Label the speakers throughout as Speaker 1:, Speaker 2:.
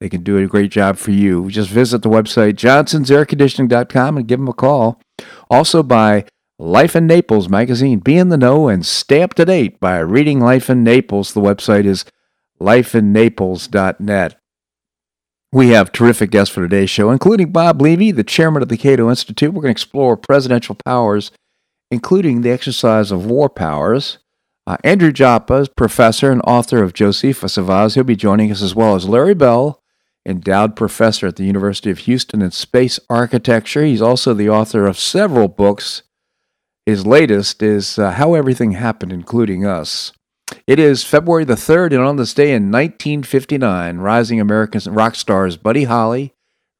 Speaker 1: they can do a great job for you. Just visit the website johnsonsairconditioning.com and give them a call. Also by Life in Naples magazine. Be in the know and stay up to date by reading Life in Naples. The website is lifeinnaples.net. We have terrific guests for today's show, including Bob Levy, the chairman of the Cato Institute. We're going to explore presidential powers, including the exercise of war powers. Uh, Andrew Joppa professor and author of Josephus of Oz. He'll be joining us as well as Larry Bell, endowed professor at the University of Houston in space architecture. He's also the author of several books. His latest is uh, How Everything Happened, Including Us. It is February the 3rd, and on this day in 1959, rising American rock stars Buddy Holly,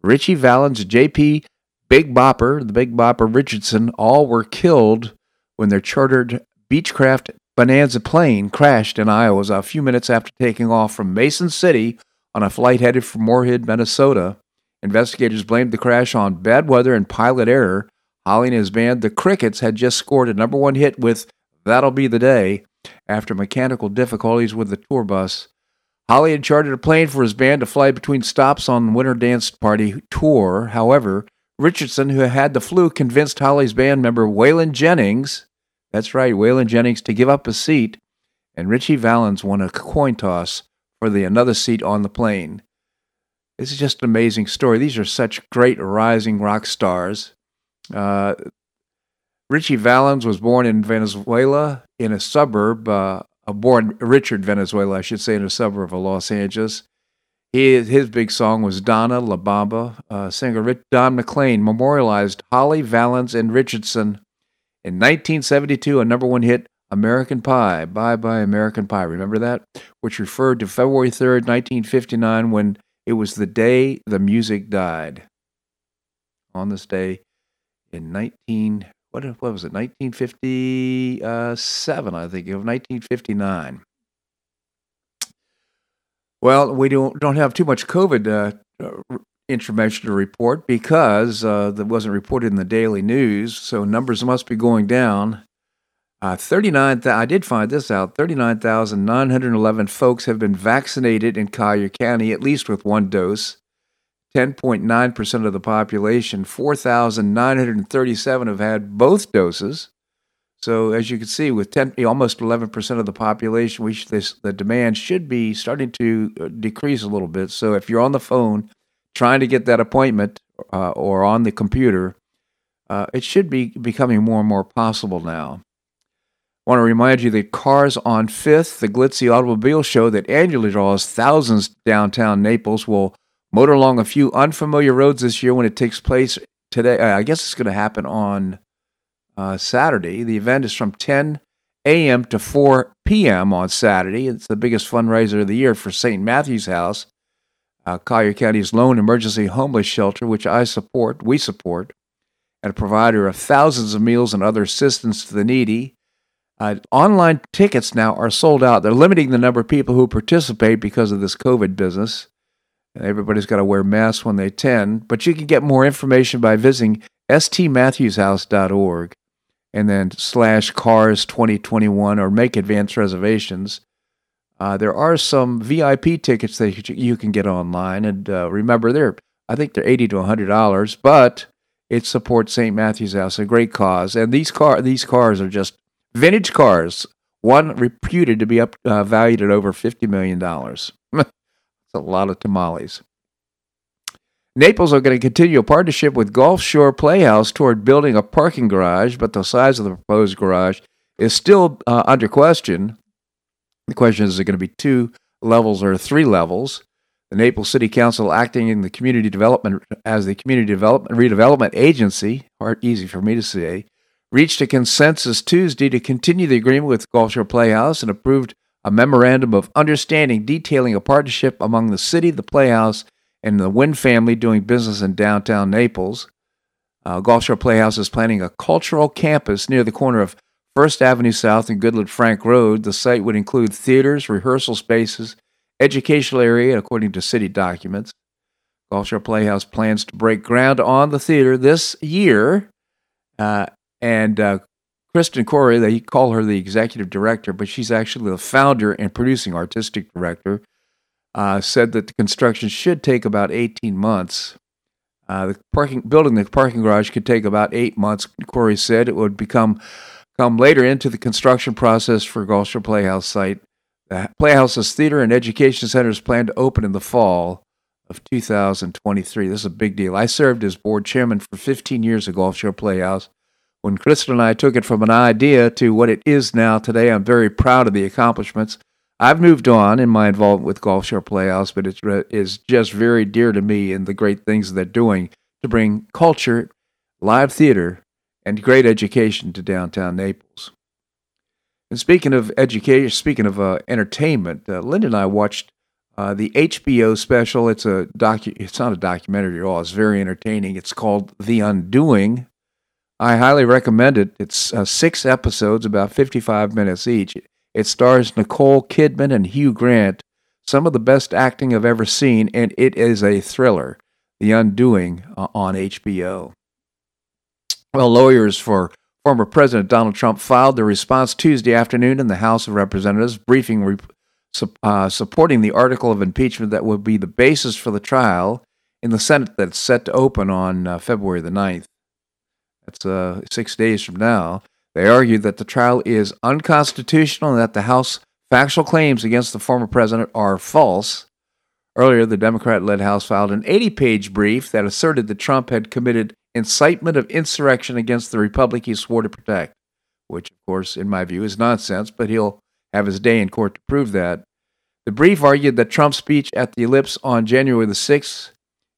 Speaker 1: Ritchie Valens, J.P. Big Bopper, the Big Bopper Richardson, all were killed when their chartered Beechcraft Bonanza plane crashed in Iowa a few minutes after taking off from Mason City on a flight headed for Moorhead, Minnesota. Investigators blamed the crash on bad weather and pilot error. Holly and his band, the Crickets, had just scored a number one hit with That'll Be the Day after mechanical difficulties with the tour bus. Holly had chartered a plane for his band to fly between stops on Winter Dance Party tour. However, Richardson, who had the flu, convinced Holly's band member Waylon Jennings, that's right, Waylon Jennings, to give up a seat, and Ritchie Valens won a coin toss for the another seat on the plane. This is just an amazing story. These are such great rising rock stars. Uh, Ritchie Valens was born in Venezuela in a suburb, uh, born Richard Valenzuela, I should say, in a suburb of Los Angeles. He, his big song was Donna La Bamba. Uh, singer Rich, Don McLean memorialized Holly Valens and Richardson in 1972, a number one hit American Pie, Bye Bye American Pie. Remember that? Which referred to February 3rd, 1959, when it was the day the music died. On this day in 19, what, what was it, 1957, I think, of 1959. Well, we don't, don't have too much COVID uh, information to report because uh, that wasn't reported in the daily news, so numbers must be going down. Uh, 39, I did find this out 39,911 folks have been vaccinated in Collier County, at least with one dose. 10.9% of the population, 4,937 have had both doses. So, as you can see, with 10, almost 11% of the population, we this, the demand should be starting to uh, decrease a little bit. So, if you're on the phone trying to get that appointment uh, or on the computer, uh, it should be becoming more and more possible now. Want to remind you that Cars on Fifth, the glitzy automobile show that annually draws thousands downtown Naples, will motor along a few unfamiliar roads this year when it takes place today. Uh, I guess it's going to happen on uh, Saturday. The event is from 10 a.m. to 4 p.m. on Saturday. It's the biggest fundraiser of the year for St. Matthew's House, uh, Collier County's lone emergency homeless shelter, which I support, we support, and a provider of thousands of meals and other assistance to the needy. Uh, online tickets now are sold out. They're limiting the number of people who participate because of this COVID business. Everybody's got to wear masks when they attend, but you can get more information by visiting stmatthewshouse.org and then slash cars 2021 or make advance reservations. Uh, there are some VIP tickets that you can get online, and uh, remember, they're I think they're eighty to hundred dollars, but it supports St. Matthew's House, a great cause. And these car these cars are just Vintage cars, one reputed to be up uh, valued at over $50 million. That's a lot of tamales. Naples are going to continue a partnership with Gulf Shore Playhouse toward building a parking garage, but the size of the proposed garage is still uh, under question. The question is, is it going to be two levels or three levels? The Naples City Council, acting in the community development as the community development redevelopment agency, hard easy for me to say, reached a consensus Tuesday to continue the agreement with Gulf Shore Playhouse and approved a memorandum of understanding detailing a partnership among the city, the Playhouse, and the Wynn family doing business in downtown Naples. Uh, Gulf Shore Playhouse is planning a cultural campus near the corner of First Avenue South and Goodlette Frank Road. The site would include theaters, rehearsal spaces, educational area, according to city documents. Gulf Shore Playhouse plans to break ground on the theater this year. Uh, and uh, Kristen Coury, they call her the executive director, but she's actually the founder and producing artistic director, uh, said that the construction should take about 18 months. Uh, the parking building the parking garage could take about eight months. Coury said it would become come later into the construction process for Gulf Shore Playhouse site. The Playhouse's theater and education center is planned to open in the fall of 2023. This is a big deal. I served as board chairman for 15 years at Gulf Shore Playhouse. When Kristen and I took it from an idea to what it is now today, I'm very proud of the accomplishments. I've moved on in my involvement with Gulf Shore Playhouse, but it is just very dear to me and the great things they're doing to bring culture, live theater, and great education to downtown Naples. And speaking of education, speaking of uh, entertainment, uh, Linda and I watched uh, the HBO special. It's a docu. It's not a documentary at all. It's very entertaining. It's called The Undoing. I highly recommend it. It's uh, six episodes, about 55 minutes each. It stars Nicole Kidman and Hugh Grant, some of the best acting I've ever seen, and it is a thriller. The Undoing uh, on HBO. Well, lawyers for former President Donald Trump filed their response Tuesday afternoon in the House of Representatives, briefing re- uh, supporting the article of impeachment that would be the basis for the trial in the Senate that's set to open on uh, February the 9th. That's uh, six days from now. They argued that the trial is unconstitutional and that the House factual claims against the former president are false. Earlier, the Democrat led House filed an 80 page brief that asserted that Trump had committed incitement of insurrection against the republic he swore to protect, which, of course, in my view, is nonsense, but he'll have his day in court to prove that. The brief argued that Trump's speech at the ellipse on January the 6th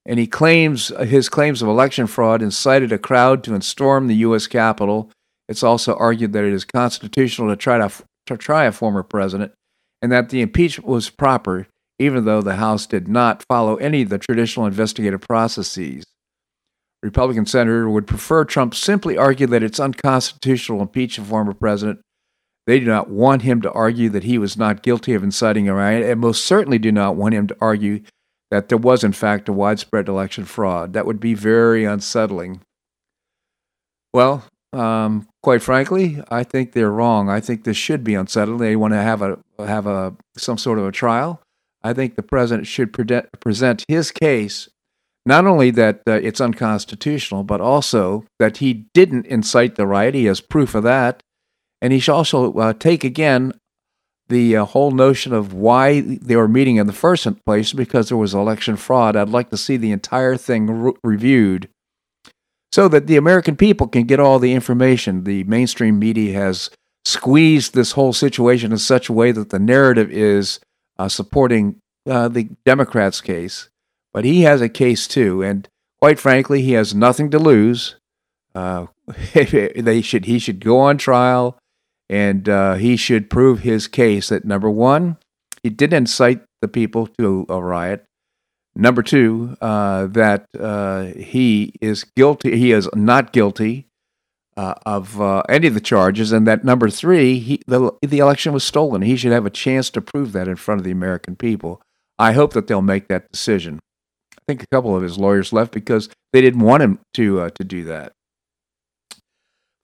Speaker 1: and he claims uh, his claims of election fraud incited a crowd to storm the U.S. Capitol. It's also argued that it is constitutional to try to, to try a former president, and that the impeachment was proper, even though the House did not follow any of the traditional investigative processes. Republican senator would prefer Trump simply argue that it's unconstitutional to impeach a former president. They do not want him to argue that he was not guilty of inciting a riot, and most certainly do not want him to argue that there was, in fact, a widespread election fraud. That would be very unsettling. Well, um, quite frankly, I think they're wrong. I think this should be unsettling. They want to have a have a some sort of a trial. I think the president should pre- present his case, not only that uh, it's unconstitutional, but also that he didn't incite the riot. He has proof of that, and he should also uh, take again the uh, whole notion of why they were meeting in the first place because there was election fraud. I'd like to see the entire thing re- reviewed so that the American people can get all the information. The mainstream media has squeezed this whole situation in such a way that the narrative is uh, supporting uh, the Democrats' case, but he has a case too, and quite frankly, he has nothing to lose. Uh, they should he should go on trial and uh, he should prove his case that number one, he didn't incite the people to a riot. Number two, uh, that uh, he is guilty. He is not guilty uh, of uh, any of the charges, and that number three, he, the the election was stolen. He should have a chance to prove that in front of the American people. I hope that they'll make that decision. I think a couple of his lawyers left because they didn't want him to uh, to do that.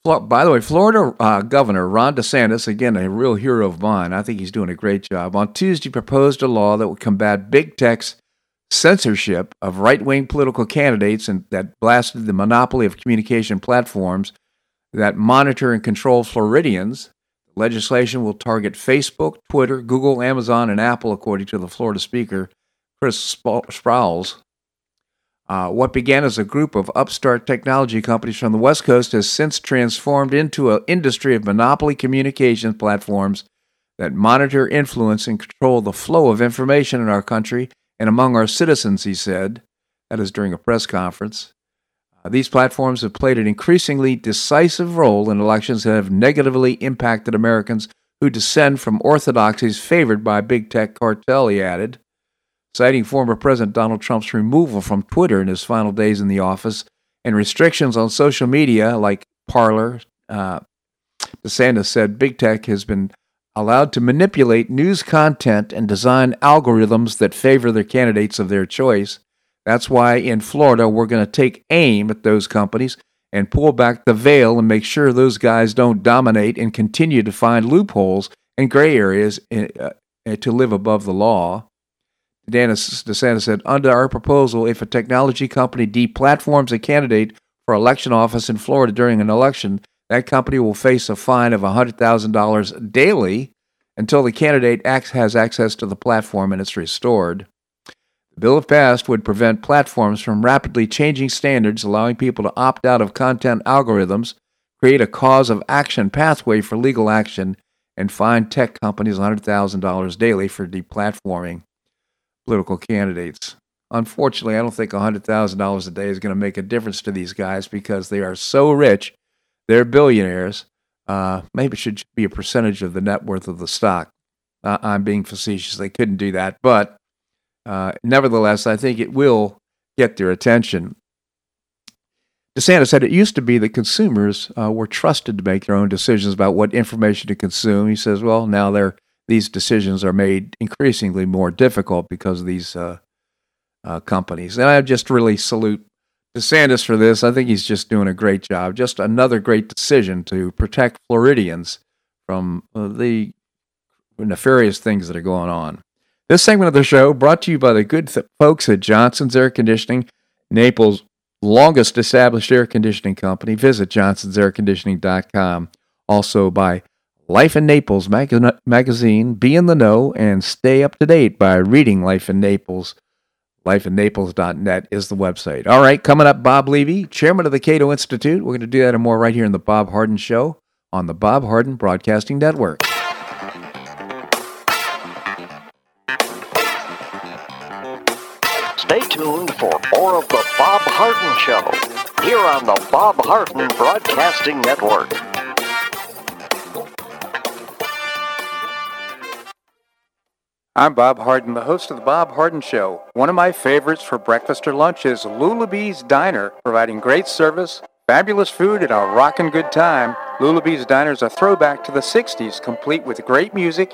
Speaker 1: By the way, Florida uh, Governor Ron DeSantis, again, a real hero of mine, I think he's doing a great job, on Tuesday proposed a law that would combat big tech's censorship of right wing political candidates and that blasted the monopoly of communication platforms that monitor and control Floridians. Legislation will target Facebook, Twitter, Google, Amazon, and Apple, according to the Florida Speaker, Chris Sprowls. Uh, what began as a group of upstart technology companies from the West Coast has since transformed into an industry of monopoly communications platforms that monitor, influence, and control the flow of information in our country and among our citizens, he said. That is during a press conference. Uh, these platforms have played an increasingly decisive role in elections that have negatively impacted Americans who descend from orthodoxies favored by big tech cartel, he added. Citing former President Donald Trump's removal from Twitter in his final days in the office and restrictions on social media like Parler. Uh, DeSantis said big tech has been allowed to manipulate news content and design algorithms that favor the candidates of their choice. That's why in Florida, we're going to take aim at those companies and pull back the veil and make sure those guys don't dominate and continue to find loopholes and gray areas in, uh, to live above the law. Dennis DeSantis said, under our proposal, if a technology company deplatforms a candidate for election office in Florida during an election, that company will face a fine of $100,000 daily until the candidate has access to the platform and it's restored. The bill, if passed, would prevent platforms from rapidly changing standards, allowing people to opt out of content algorithms, create a cause of action pathway for legal action, and fine tech companies $100,000 daily for deplatforming political candidates. Unfortunately, I don't think $100,000 a day is going to make a difference to these guys because they are so rich. They're billionaires. Uh, maybe it should be a percentage of the net worth of the stock. Uh, I'm being facetious. They couldn't do that. But uh, nevertheless, I think it will get their attention. DeSantis said it used to be that consumers uh, were trusted to make their own decisions about what information to consume. He says, well, now they're, these decisions are made increasingly more difficult because of these uh, uh, companies. And I just really salute DeSantis for this. I think he's just doing a great job. Just another great decision to protect Floridians from uh, the nefarious things that are going on. This segment of the show brought to you by the good th- folks at Johnson's Air Conditioning, Naples' longest established air conditioning company. Visit johnsonsairconditioning.com. Also by Life in Naples mag- magazine. Be in the know and stay up to date by reading Life in Naples. Lifeinnaples.net is the website. All right, coming up, Bob Levy, chairman of the Cato Institute. We're going to do that and more right here in the Bob Harden Show on the Bob Harden Broadcasting Network.
Speaker 2: Stay tuned for more of the Bob Harden Show here on the Bob Harden Broadcasting Network.
Speaker 1: I'm Bob Harden, the host of the Bob Harden Show. One of my favorites for breakfast or lunch is Lulabee's Diner, providing great service, fabulous food, and a rockin' good time. Lulabee's Diner is a throwback to the 60s, complete with great music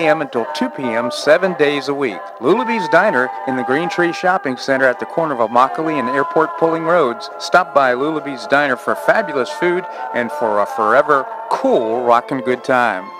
Speaker 1: a.m. until 2 p.m. seven days a week. Lulabee's Diner in the Green Tree Shopping Center at the corner of Immokalee and Airport Pulling Roads. Stop by Lulabee's Diner for fabulous food and for a forever cool rockin' good time.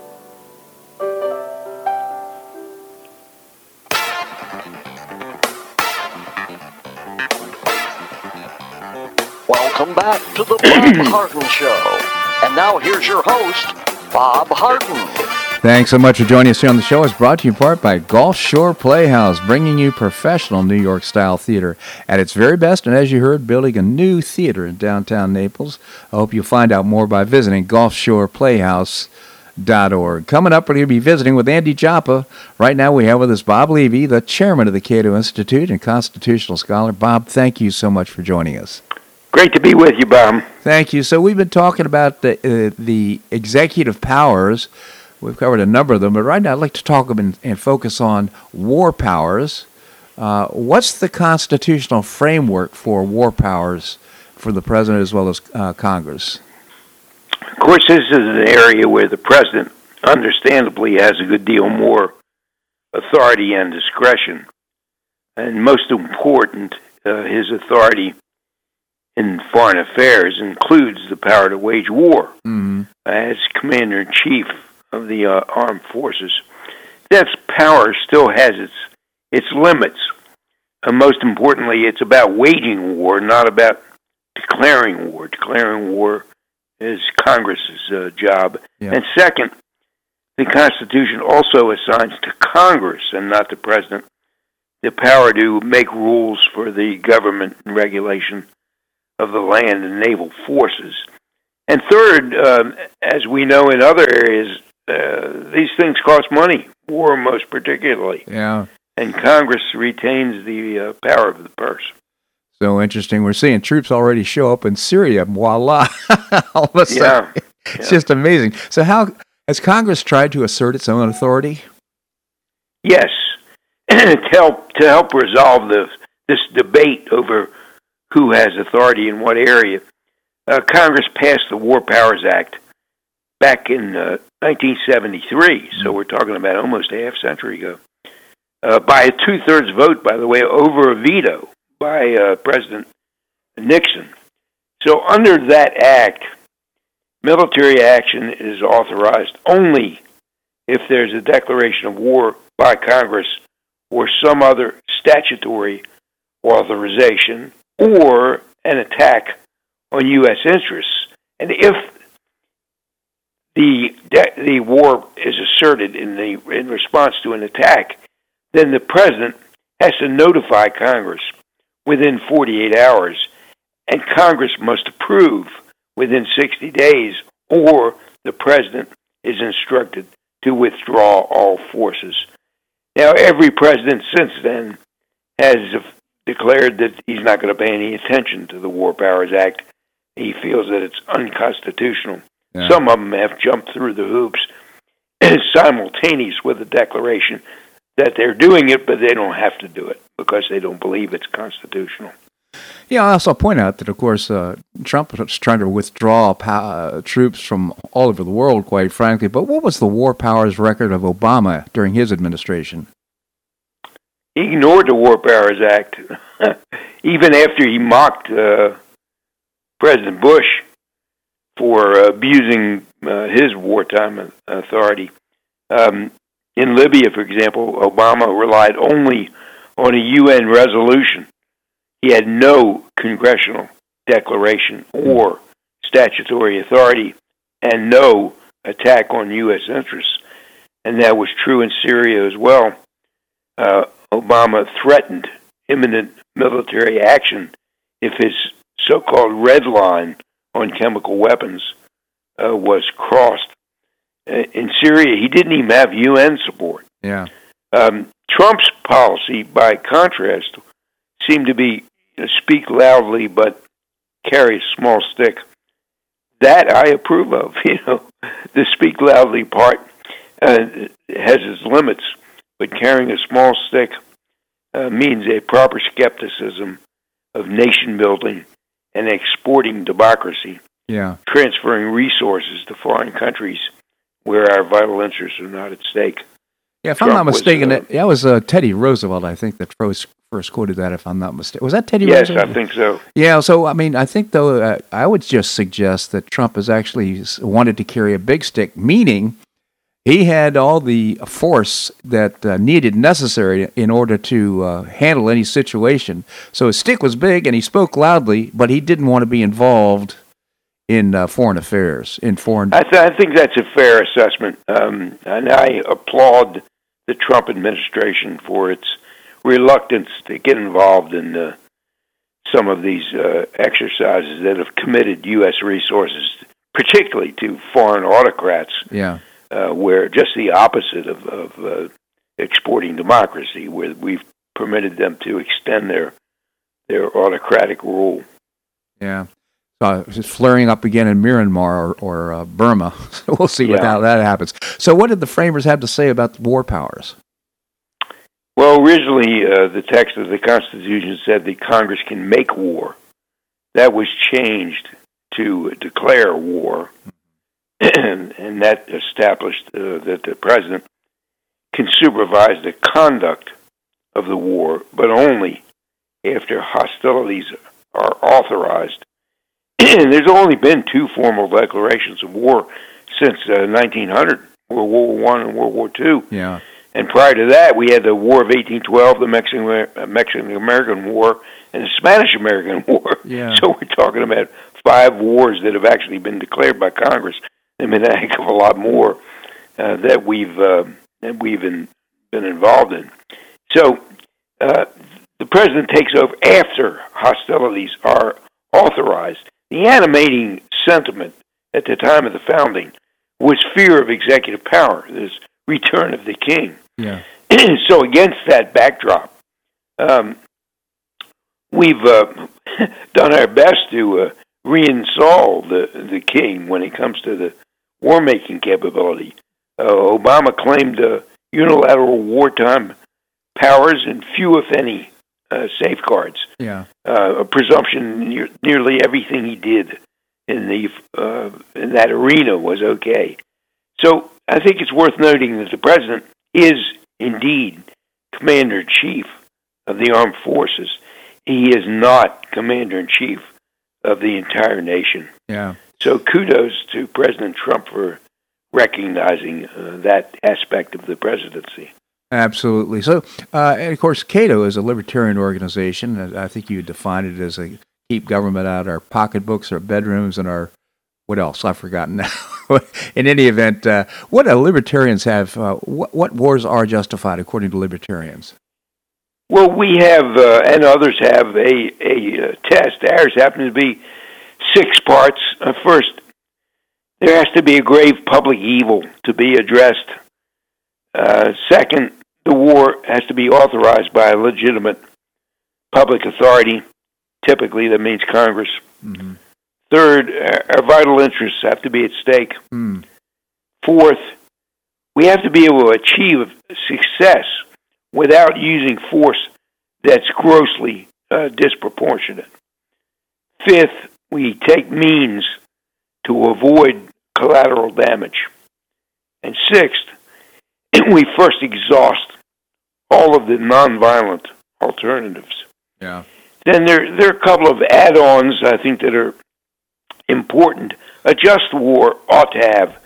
Speaker 2: Welcome back to the Bob Harden Show. And now here's your host, Bob Harden.
Speaker 1: Thanks so much for joining us here on the show. It's brought to you in part by Gulf Shore Playhouse, bringing you professional New York style theater at its very best. And as you heard, building a new theater in downtown Naples. I hope you'll find out more by visiting gulfshoreplayhouse.org. Coming up, we're going to be visiting with Andy Joppa. Right now, we have with us Bob Levy, the chairman of the Cato Institute and constitutional scholar. Bob, thank you so much for joining us.
Speaker 3: Great to be with you, Bob.
Speaker 1: Thank you. So we've been talking about the uh, the executive powers. We've covered a number of them, but right now I'd like to talk and, and focus on war powers. Uh, what's the constitutional framework for war powers for the president as well as uh, Congress?
Speaker 3: Of course, this is an area where the president, understandably, has a good deal more authority and discretion. And most important, uh, his authority in foreign affairs includes the power to wage war
Speaker 1: mm-hmm.
Speaker 3: as commander in chief of the uh, armed forces. That power still has its its limits. And most importantly, it's about waging war, not about declaring war. Declaring war is Congress's uh, job.
Speaker 1: Yeah.
Speaker 3: And second, the Constitution also assigns to Congress and not the President the power to make rules for the government and regulation of the land and naval forces. And third, um, as we know in other areas, uh, these things cost money, war most particularly.
Speaker 1: Yeah.
Speaker 3: And Congress retains the uh, power of the purse.
Speaker 1: So interesting. We're seeing troops already show up in Syria. Voila! All of a sudden,
Speaker 3: Yeah.
Speaker 1: it's
Speaker 3: yeah.
Speaker 1: just amazing. So how has Congress tried to assert its own authority?
Speaker 3: Yes, to help to help resolve the this debate over who has authority in what area, uh, Congress passed the War Powers Act back in uh, 1973. So we're talking about almost a half century ago. Uh, by a two-thirds vote, by the way, over a veto by uh, President Nixon. So under that act, military action is authorized only if there's a declaration of war by Congress or some other statutory authorization or an attack on U.S. interests. And if the the war is asserted in the in response to an attack, then the president has to notify Congress within 48 hours, and Congress must approve within 60 days, or the president is instructed to withdraw all forces. Now, every president since then has declared that he's not going to pay any attention to the War Powers Act. He feels that it's unconstitutional.
Speaker 1: Yeah.
Speaker 3: Some of them have jumped through the hoops simultaneous with the declaration that they're doing it, but they don't have to do it because they don't believe it's constitutional.
Speaker 1: Yeah, I also point out that, of course, uh, Trump was trying to withdraw pow- uh, troops from all over the world, quite frankly. But what was the war powers record of Obama during his administration?
Speaker 3: He ignored the War Powers Act, even after he mocked uh, President Bush for abusing uh, his wartime authority. Um, in Libya, for example, Obama relied only on a UN resolution. He had no congressional declaration or statutory authority and no attack on U.S. interests. And that was true in Syria as well. Uh, Obama threatened imminent military action if his so called red line on chemical weapons uh, was crossed. Uh, in Syria, he didn't even have UN support.
Speaker 1: Yeah.
Speaker 3: Um, Trump's policy, by contrast, seemed to be you know, speak loudly but carry a small stick. That I approve of. You know, the speak loudly part uh, has its limits, but carrying a small stick uh, means a proper skepticism of nation building and exporting democracy,
Speaker 1: Yeah.
Speaker 3: transferring resources to foreign countries where our vital interests are not at stake.
Speaker 1: Yeah, if I'm
Speaker 3: Trump
Speaker 1: not
Speaker 3: was,
Speaker 1: mistaken,
Speaker 3: uh,
Speaker 1: that that was uh, Teddy Roosevelt, I think, that first, first quoted that, if I'm not mistaken. Was that Teddy Roosevelt?
Speaker 3: Yes,
Speaker 1: Roosevelt?
Speaker 3: I think so.
Speaker 1: Yeah, so I mean, I think though, uh, I would just suggest that Trump has actually wanted to carry a big stick, meaning he had all the force that uh, needed necessary in order to uh, handle any situation. So his stick was big, and he spoke loudly, but he didn't want to be involved in uh, foreign affairs, in foreign.
Speaker 3: I, th- I think that's a fair assessment, um, and I applaud the Trump administration for its reluctance to get involved in uh, some of these uh, exercises that have committed U.S. resources, particularly to foreign autocrats,
Speaker 1: yeah,
Speaker 3: uh, where just the opposite of, of uh, exporting democracy, where we've permitted them to extend their their autocratic rule.
Speaker 1: Yeah. Uh, it's flaring up again in Myanmar or, or uh, Burma. So we'll see what
Speaker 3: Yeah.
Speaker 1: how that happens. So, what did the framers have to say about the war powers?
Speaker 3: Well, originally, uh, the text of the Constitution said that Congress can make war. That was changed to declare war, and, and that established uh, that the president can supervise the conduct of the war, but only after hostilities are authorized. and there's only been two formal declarations of war since uh, 1900, World War One and World War Two.
Speaker 1: Yeah.
Speaker 3: And prior to that, we had the War of 1812, the Mexican Mexican American War, and the Spanish American War.
Speaker 1: Yeah.
Speaker 3: So we're talking about five wars that have actually been declared by Congress. I mean, a heck of a lot more uh, that we've uh, that we've been, been involved in. So uh, the president takes over after hostilities are authorized. The animating sentiment at the time of the founding was fear of executive power. This return of the king.
Speaker 1: Yeah.
Speaker 3: so against that backdrop, um, we've uh, done our best to uh, reinstall the the king when it comes to the war making capability. Uh, Obama claimed uh, unilateral wartime powers and few, if any, uh, safeguards.
Speaker 1: Yeah.
Speaker 3: Uh, a presumption near, nearly everything he did in the uh, in that arena was okay. So I think it's worth noting that the president is indeed commander in chief of the armed forces. He is not commander in chief of the entire nation.
Speaker 1: Yeah.
Speaker 3: So kudos to President Trump for recognizing uh, that aspect of the presidency.
Speaker 1: Absolutely. So, uh, and of course, Cato is a libertarian organization. I think you define it as a keep government out of our pocketbooks, our bedrooms, and our what else? I've forgotten now. In any event, uh, what do libertarians have? Uh, what, what wars are justified according to libertarians?
Speaker 3: Well, we have, uh, and others have, a, a uh, test. Ours happens to be six parts. Uh, first, there has to be a grave public evil to be addressed. Uh, second, the war has to be authorized by a legitimate public authority. Typically, that means Congress.
Speaker 1: Mm-hmm.
Speaker 3: Third, our our vital interests have to be at stake.
Speaker 1: Mm.
Speaker 3: Fourth, we have to be able to achieve success without using force that's grossly uh, disproportionate. Fifth, we take means to avoid collateral damage. And sixth, we first exhaust all of the nonviolent alternatives.
Speaker 1: Yeah.
Speaker 3: Then there, there are a couple of add ons I think that are important. A just war ought to have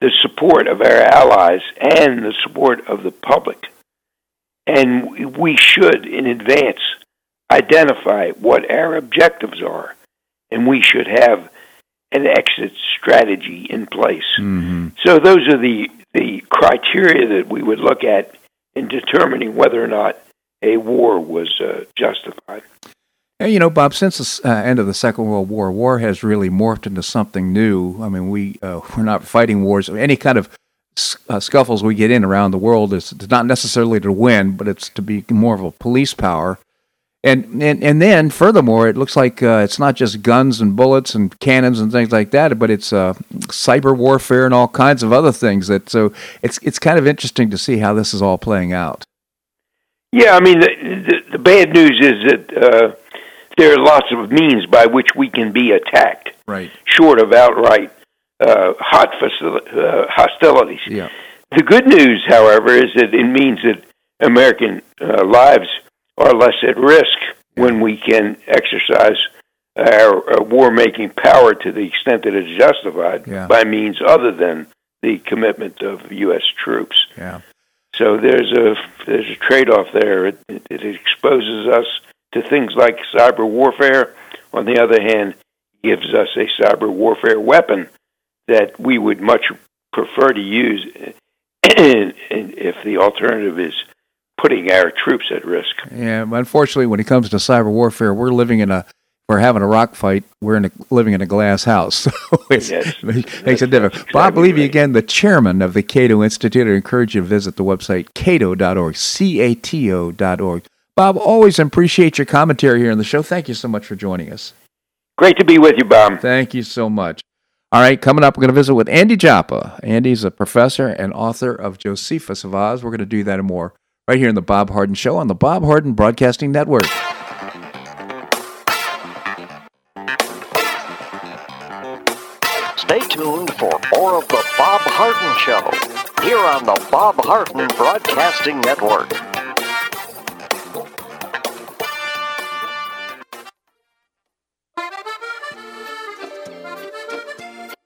Speaker 3: the support of our allies and the support of the public. And we should, in advance, identify what our objectives are. And we should have an exit strategy in place.
Speaker 1: Mm-hmm.
Speaker 3: So those are the, the criteria that we would look at in determining whether or not a war was uh, justified.
Speaker 1: And, you know, Bob, since the uh, end of the Second World War, war has really morphed into something new. I mean, we uh, we're not fighting wars. Any kind of uh, scuffles we get in around the world is it's not necessarily to win, but it's to be more of a police power. And and and then furthermore, it looks like uh, it's not just guns and bullets and cannons and things like that, but it's uh, cyber warfare and all kinds of other things. That so it's it's kind of interesting to see how this is all playing out.
Speaker 3: Yeah, I mean, the, the, the bad news is that uh, there are lots of means by which we can be attacked,
Speaker 1: Right.
Speaker 3: short of outright uh, hot facil- uh, hostilities.
Speaker 1: Yeah.
Speaker 3: The good news, however, is that it means that American uh, lives are less at risk when we can exercise our uh, war-making power to the extent that it's justified
Speaker 1: Yeah.
Speaker 3: by means other than the commitment of U.S. troops.
Speaker 1: Yeah.
Speaker 3: So there's a there's a trade-off there. It, it, it exposes us to things like cyber warfare. On the other hand, gives us a cyber warfare weapon that we would much prefer to use if the alternative is putting our troops at risk.
Speaker 1: Yeah, unfortunately, when it comes to cyber warfare, we're living in a we're having a rock fight. We're in a, living in a glass house, so it's,
Speaker 3: Yes,
Speaker 1: it makes it
Speaker 3: that's
Speaker 1: different. Bob Levy,
Speaker 3: right.
Speaker 1: again, the chairman of the Cato Institute. I encourage you to visit the website cato.org, c-a-t-o dot org. Bob, always appreciate your commentary here on the show. Thank you so much for joining us.
Speaker 3: Great to be with you, Bob.
Speaker 1: Thank you so much. All right, coming up, we're going to visit with Andy Joppa. Andy's a professor and author of Josephus of Oz. We're going to do that and more right here in the Bob Harden Show on the Bob Harden Broadcasting Network.
Speaker 2: Stay tuned for more of the Bob Harden Show here on the Bob Harden Broadcasting Network.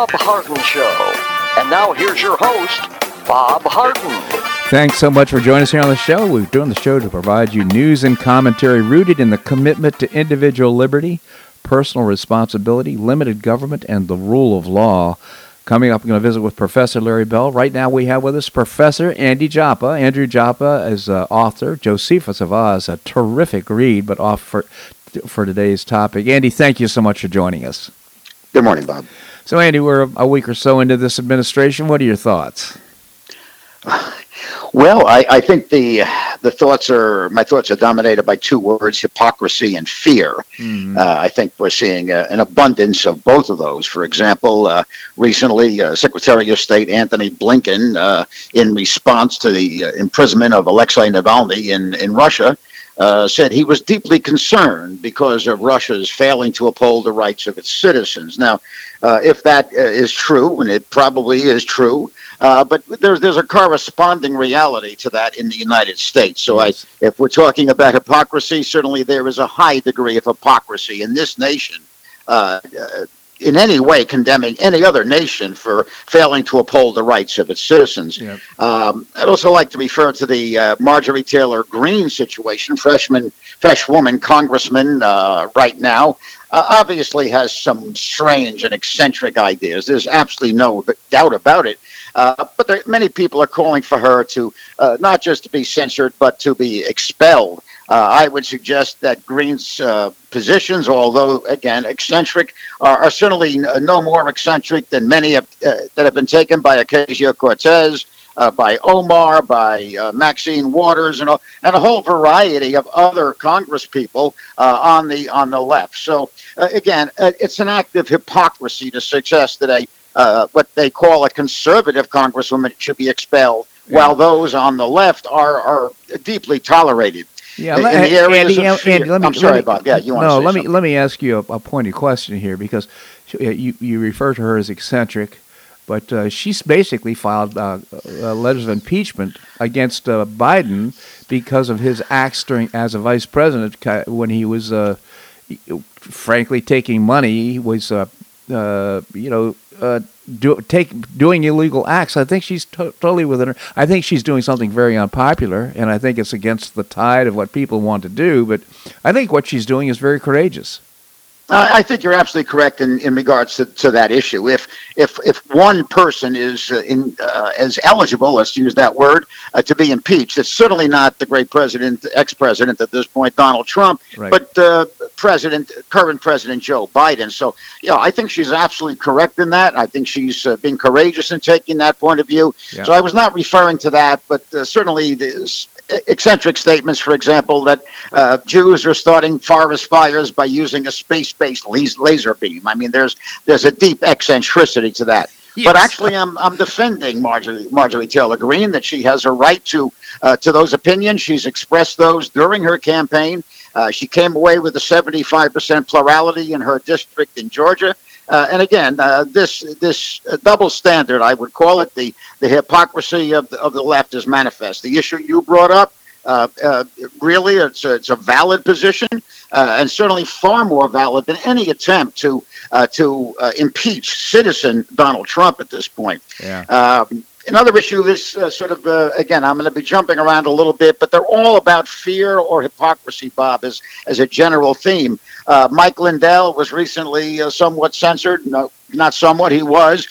Speaker 2: Bob Harden Show. And now here's your host, Bob Harden.
Speaker 1: Thanks so much for joining us here on the show. We're doing the show to provide you news and commentary rooted in the commitment to individual liberty, personal responsibility, limited government, and the rule of law. Coming up, we're going to visit with Professor Larry Bell. Right now, we have with us Professor Andy Joppa. Andrew Joppa is uh, author. Josephus of Oz, a terrific read, but off for, for today's topic. Andy, thank you so much for joining us.
Speaker 4: Good morning, Bob.
Speaker 1: So, Andy, we're a week or so into this administration. What are your thoughts?
Speaker 4: Well, I, I think the the thoughts are my thoughts are dominated by two words: hypocrisy and fear. Mm-hmm. Uh, I think we're seeing uh, an abundance of both of those. For example, uh, recently, uh, Secretary of State Antony Blinken, uh, in response to the uh, imprisonment of Alexei Navalny in in Russia, uh, said he was deeply concerned because of Russia's failing to uphold the rights of its citizens. Now, uh, if that uh, is true, and it probably is true, uh, but there's there's a corresponding reality to that in the United States. So. I, if we're talking about hypocrisy, certainly there is a high degree of hypocrisy in this nation. In any way condemning any other nation for failing to uphold the rights of its citizens. Yep. Um, I'd also like to refer to the uh, Marjorie Taylor Greene situation, freshman, freshwoman congressman uh, right now. Uh, obviously has some strange and eccentric ideas. There's absolutely no doubt about it. Uh, but there, many people are calling for her to uh, not just to be censored, but to be expelled. Uh, I would suggest that Greene's uh, positions, although again eccentric, are, are, certainly no more eccentric than many uh, that have been taken by Ocasio Cortez, uh, by Omar, by uh, Maxine Waters, and a, and a whole variety of other Congress people uh, on the on the left. So again, it's an act of hypocrisy to suggest that a what they call a conservative congresswoman should be expelled, yeah. while those on the left are are deeply tolerated.
Speaker 1: Yeah, in, in the areas Andy, of Andy, let me,
Speaker 4: I'm sorry,
Speaker 1: let
Speaker 4: me, Bob. Yeah, you want
Speaker 1: no,
Speaker 4: to
Speaker 1: let
Speaker 4: me
Speaker 1: let me ask you a, a pointed question here because you you refer to her as eccentric, But uh, she's basically filed uh, uh, letters of impeachment against uh, Biden because of his acts during as a vice president when he was, uh, frankly, taking money. He was, uh, you know, do, take doing illegal acts. I think she's to- totally within her. I think she's doing something very unpopular, and I think it's against the tide of what people want to do. But I think what she's doing is very courageous.
Speaker 4: I think you're absolutely correct in, in regards to, to that issue. If if if one person is uh, in uh, as eligible, let's use that word, uh, to be impeached, it's certainly not the great president, ex-president at this point, Donald Trump, right. but uh, President, current President Joe Biden. So, yeah, I think she's absolutely correct in that. I think she's uh, being courageous in taking that point of view. Yeah. So I was not referring to that, but uh, certainly this eccentric statements, for example, that uh, Jews are starting forest fires by using a space-based laser beam. I mean, there's there's a deep eccentricity to that. Yes. But actually, I'm I'm defending Marjorie Marjorie Taylor Greene that she has a right to uh, to those opinions. She's expressed those during her campaign. Uh, she came away with a 75% plurality in her district in Georgia. Uh, and again, uh, this this uh, double standard, I would call it, the the hypocrisy of the, of the left is manifest. The issue you brought up, uh, uh, really, it's a, it's a valid position, uh, and certainly far more valid than any attempt to to impeach citizen Donald Trump at this point. Yeah. Um, another issue is uh, sort of uh, again i'm going to be jumping around a little bit but they're all about fear or hypocrisy bob as, as a general theme. Uh, mike lindell was recently uh, somewhat censored no not somewhat he was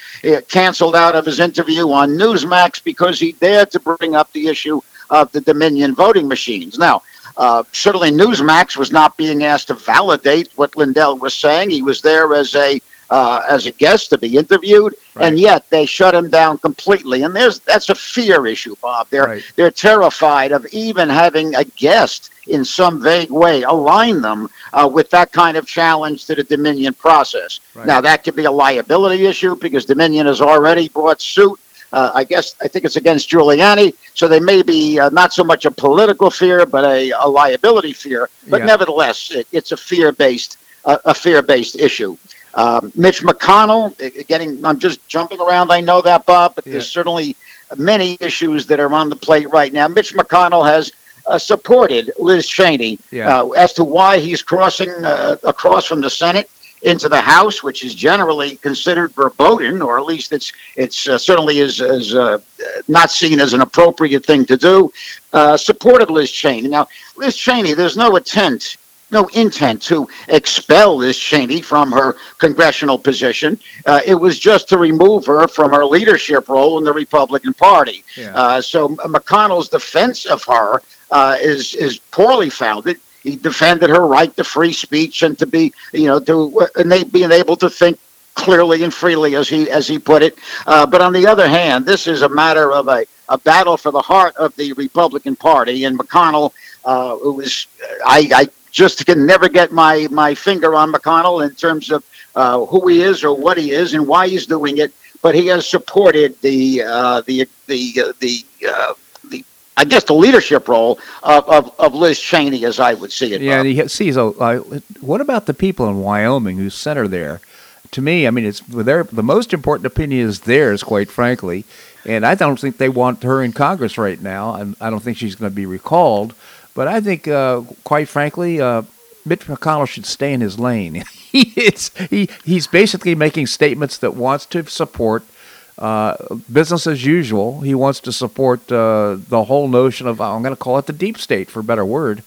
Speaker 4: canceled out of his interview on newsmax because he dared to bring up the issue of the dominion voting machines. Now uh, certainly newsmax was not being asked to validate what lindell was saying. He was there as a uh, as a guest to be interviewed, right. and yet they shut him down completely. And there's that's a fear issue, Bob. They're right. they're terrified of even having a guest in some vague way align them uh, with that kind of challenge to the Dominion process. Right. Now that could be a liability issue because Dominion has already brought suit. Uh, I guess I think it's against Giuliani, so they may be uh, not so much a political fear, but a, a liability fear. But yeah. nevertheless, it, it's a fear-based a fear-based issue. Um, Mitch McConnell, getting, I'm just jumping around. I know that, Bob, but yeah. there's certainly many issues that are on the plate right now. Mitch McConnell has uh, supported Liz Cheney yeah. uh, as to why he's crossing uh, across from the Senate into the House, which is generally considered verboten, or at least it's it's uh, certainly is, is uh, not seen as an appropriate thing to do. Uh, supported Liz Cheney. Now, Liz Cheney, there's no intent no intent to expel Liz Cheney from her congressional position. Uh, it was just to remove her from her leadership role in the Republican Party. Yeah. Uh, so McConnell's defense of her uh, is is poorly founded. He defended her right to free speech and to be, you know, to uh, being able to think clearly and freely, as he as he put it. Uh, but on the other hand, this is a matter of a, a battle for the heart of the Republican Party, and McConnell, uh, who was I, I just can never get my my finger on McConnell in terms of uh, who he is or what he is and why he's doing it. But he has supported the uh, the the uh, the uh, the I guess the leadership role of, of, of Liz Cheney, as I would see it.
Speaker 1: Yeah, he sees. Uh, what about the people in Wyoming who sent her there? To me, I mean, it's their the most important opinion is theirs, quite frankly. And I don't think they want her in Congress right now, and I don't think she's going to be recalled. But I think, uh, quite frankly, uh, Mitch McConnell should stay in his lane. he, he's basically making statements that wants to support uh, business as usual. He wants to support uh, the whole notion of, I'm going to call it the deep state, for a better word.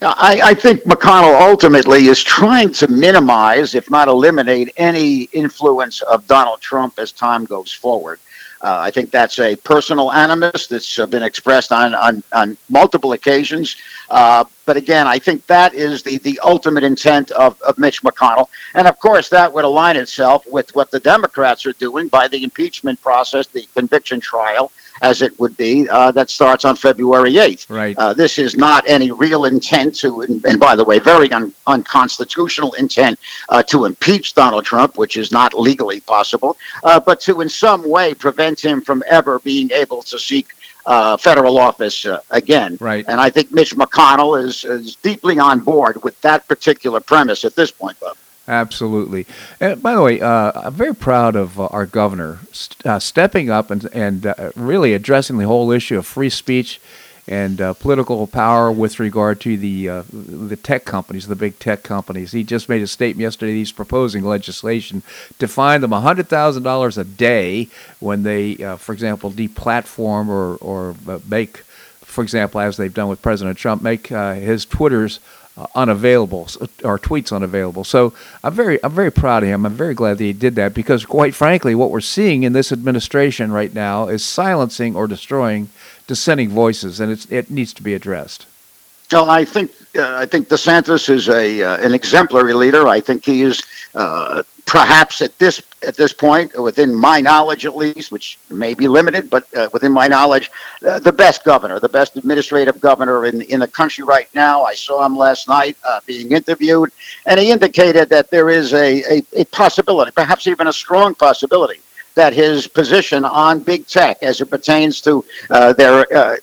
Speaker 4: I, I, think McConnell ultimately is trying to minimize, if not eliminate, any influence of Donald Trump as time goes forward. Uh, I think that's a personal animus that's uh, been expressed on, on, on multiple occasions. Uh, but again, I think that is the, the ultimate intent of, of Mitch McConnell. And of course, that would align itself with what the Democrats are doing by the impeachment process, the conviction trial, as it would be, uh, that starts on February 8th.
Speaker 1: Right.
Speaker 4: Uh, this is not any real intent to, and, and by the way, very un, unconstitutional intent uh, to impeach Donald Trump, which is not legally possible, uh, but to in some way prevent him from ever being able to seek uh, federal office uh, again.
Speaker 1: Right.
Speaker 4: And I think Mitch McConnell is, is deeply on board with that particular premise at this point, Bob.
Speaker 1: Absolutely. And by the way, uh, I'm very proud of uh, our governor st- uh, stepping up and, and uh, really addressing the whole issue of free speech and uh, political power with regard to the uh, the tech companies, the big tech companies. He just made a statement yesterday. He's proposing legislation to fine them hundred thousand dollars a day when they, for example, deplatform or or make, for example, as they've done with President Trump, make his Twitter's uh, unavailable or tweets unavailable. So I'm very I'm very proud of him. I'm very glad that he did that because quite frankly, what we're seeing in this administration right now is silencing or destroying dissenting voices, and it needs to be addressed.
Speaker 4: Well, I think uh, I think DeSantis is a uh, an exemplary leader. I think he is uh, perhaps at this at this point, within my knowledge at least, which may be limited, but uh, within my knowledge, uh, the best governor, the best administrative governor in in the country right now. I saw him last night uh, being interviewed, and he indicated that there is a, a, a possibility, perhaps even a strong possibility, that his position on big tech, as it pertains to uh, their uh,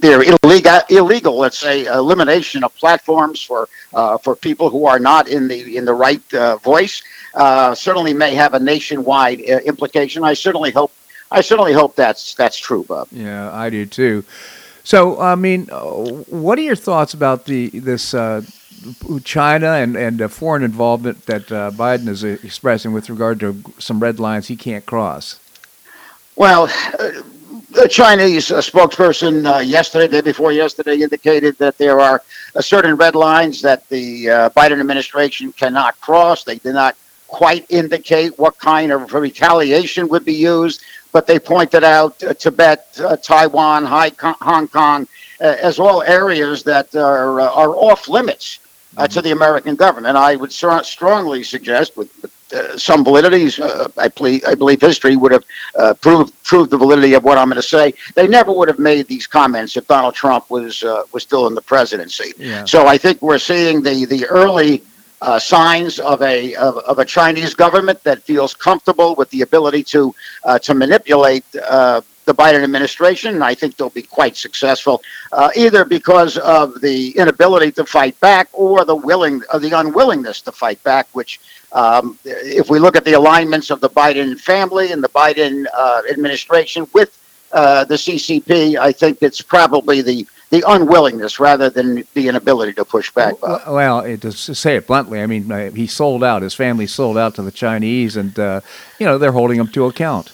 Speaker 4: their illegal, illegal, let's say, elimination of platforms for uh, for people who are not in the in the right uh, voice, uh, certainly may have a nationwide uh, implication. I certainly hope I certainly hope that's that's true, Bob.
Speaker 1: Yeah, I do too. So, I mean, what are your thoughts about the this uh, China and and foreign involvement that uh, Biden is expressing with regard to some red lines he can't cross?
Speaker 4: Well the Chinese uh, spokesperson uh, yesterday, day before yesterday, indicated that there are uh, certain red lines that the uh, Biden administration cannot cross. They did not quite indicate what kind of retaliation would be used, but they pointed out uh, Tibet, uh, Taiwan, Hong Kong as all areas that are, are off limits to the American government. And I would strongly suggest, with, with uh, some validity. Uh, I, ple- I believe history would have uh, proved proved the validity of what I'm going to say. They never would have made these comments if Donald Trump was uh, was still in the presidency. Yeah. So I think we're seeing the the early uh, signs of a of, of, a Chinese government that feels comfortable with the ability to uh, to manipulate the Biden administration, and I think they'll be quite successful, uh, either because of the inability to fight back or the willing, uh, the unwillingness to fight back. Which, um, if we look at the alignments of the Biden family and the Biden uh, administration with uh, the CCP, I think it's probably the the unwillingness rather than the inability to push back.
Speaker 1: Well, well it, to say it bluntly, I mean, uh, he sold out. His family sold out to the Chinese, and uh, you know they're holding him to account.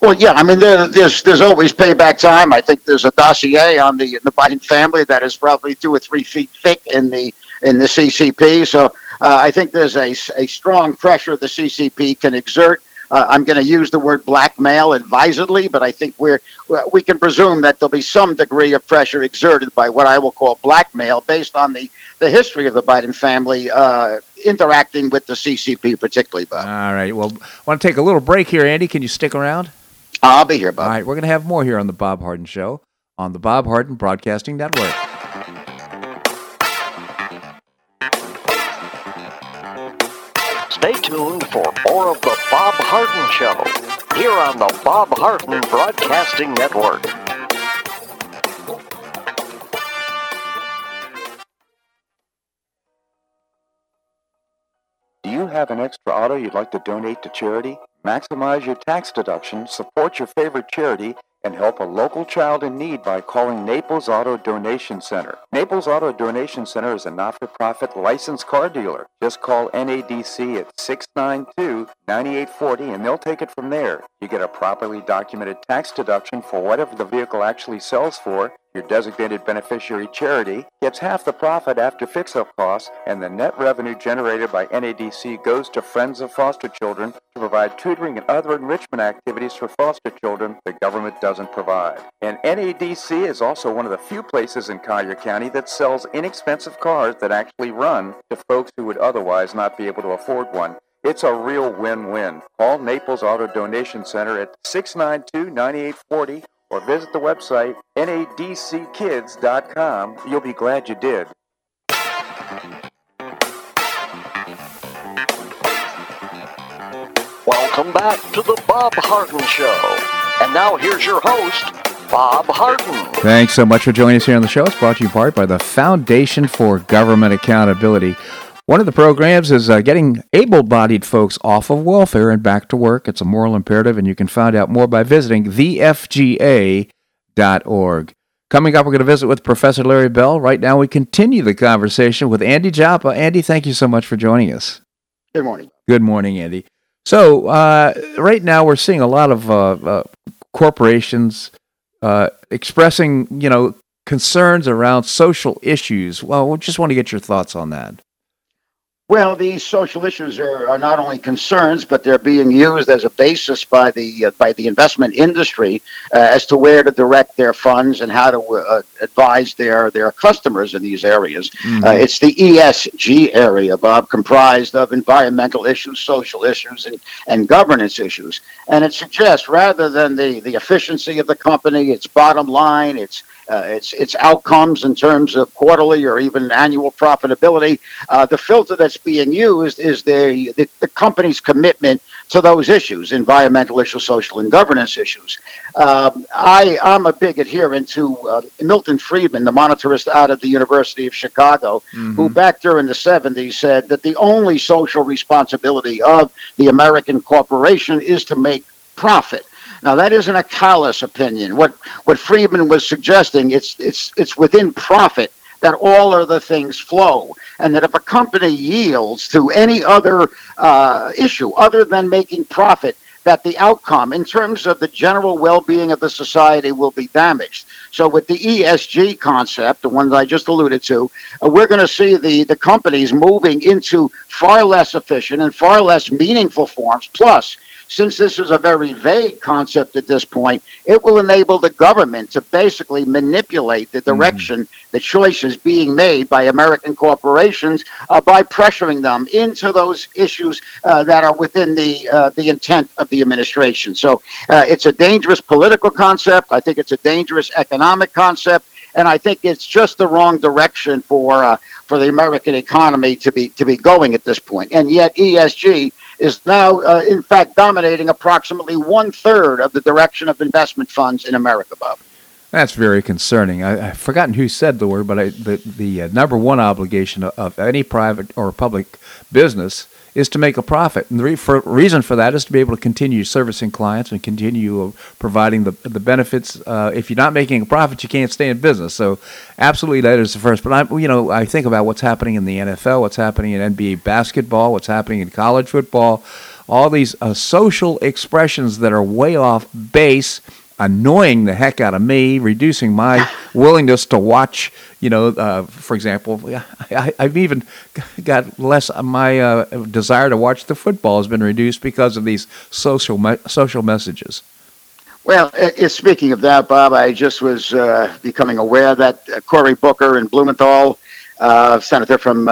Speaker 4: Well, yeah, I mean, there, there's there's always payback time. I think there's a dossier on the the Biden family that is probably two or three feet thick in the in the CCP. So uh, I think there's a, a strong pressure the CCP can exert. Uh, I'm going to use the word blackmail advisedly, but I think we're we can presume that there'll be some degree of pressure exerted by what I will call blackmail, based on the the history of the Biden family uh, interacting with the CCP, particularly. Bob.
Speaker 1: All right. Well, I want to take a little break here, Andy. Can you stick around?
Speaker 4: I'll be here, Bob.
Speaker 1: All right, we're going to have more here on the Bob Harden Show on the Bob Harden Broadcasting Network.
Speaker 2: Tuned for more of the Bob Harden Show here on the Bob Harden Broadcasting Network.
Speaker 5: Do you have an extra auto you'd like to donate to charity? Maximize your tax deduction, support your favorite charity, and help a local child in need by calling Naples Auto Donation Center. Naples Auto Donation Center is a not-for-profit licensed car dealer. Just call NADC at 692-9840 and they'll take it from there. You get a properly documented tax deduction for whatever the vehicle actually sells for your designated beneficiary charity gets half the profit after fix-up costs, and the net revenue generated by NADC goes to Friends of Foster Children to provide tutoring and other enrichment activities for foster children the government doesn't provide. And NADC is also one of the few places in Collier County that sells inexpensive cars that actually run to folks who would otherwise not be able to afford one. It's a real win-win. Call Naples Auto Donation Center at 692 9840 or visit the website nadckids.com. You'll be glad you did.
Speaker 2: Welcome back to the Bob Harden Show. And now here's your host, Bob Harden.
Speaker 1: Thanks so much for joining us here on the show. It's brought to you in part by the Foundation for Government Accountability. One of the programs is uh, getting able bodied folks off of welfare and back to work. It's a moral imperative, and you can find out more by visiting thefga.org. Coming up, we're going to visit with Professor Larry Bell. Right now, we continue the conversation with Andy Joppa. Andy, thank you so much for joining us.
Speaker 4: Good morning.
Speaker 1: Good morning, Andy. So, uh, right now, we're seeing a lot of uh, uh corporations uh, expressing, you know, concerns around social issues. Well, we just want to get your thoughts on that.
Speaker 4: Well, these social issues are, are not only concerns, but they're being used as a basis by the uh, by the investment industry uh, as to where to direct their funds and how to uh, advise their their customers in these areas. Mm-hmm. Uh, it's the ESG area, Bob, comprised of environmental issues, social issues, and, and governance issues. And it suggests rather than the the efficiency of the company, its bottom line, its uh, its its outcomes in terms of quarterly or even annual profitability. Uh, the filter that's being used is the, the, the company's commitment to those issues, environmental issues, social and governance issues. Um, I I'm a big adherent to uh, Milton Friedman, the monetarist out of the University of Chicago, mm-hmm. who back during the 70s said that the only social responsibility of the American corporation is to make profit. Now that isn't a callous opinion. What what Friedman was suggesting, it's it's it's within profit that all other things flow, and that if a company yields to any other uh, issue other than making profit, that the outcome in terms of the general well-being of the society will be damaged. So with the ESG concept, the one that I just alluded to, uh, we're going to see the, the companies moving into far less efficient and far less meaningful forms. Plus, since this is a very vague concept at this point, it will enable the government to basically manipulate the mm-hmm. direction, mm-hmm. the choices being made by American corporations uh, by pressuring them into those issues uh, that are within the uh, the intent of the administration. So uh, it's a dangerous political concept. I think it's a dangerous economic concept and I think it's just the wrong direction for uh, for the American economy to be to be going at this point. And yet ESG is now, uh, in fact, dominating approximately one third of the direction of investment funds in America, Bob.
Speaker 1: That's very concerning. I, have forgotten who said the word, but I, the the uh, number one obligation of, of, any private or public business is to make a profit. And the re- for, reason for that is to be able to continue servicing clients and continue uh, providing the, the benefits. Uh, if you're not making a profit, you can't stay in business. So, absolutely, that is the first. But I, you know, I think about what's happening in the NFL, what's happening in NBA basketball, what's happening in college football, all these uh, social expressions that are way off base annoying the heck out of me, reducing my willingness to watch. You know, uh, for example, I, have even got less. My uh, desire to watch the football has been reduced because of these social me- social messages.
Speaker 4: Well, uh, speaking of that, Bob, I just was uh, becoming aware that uh, Cory Booker and Blumenthal, uh, senator from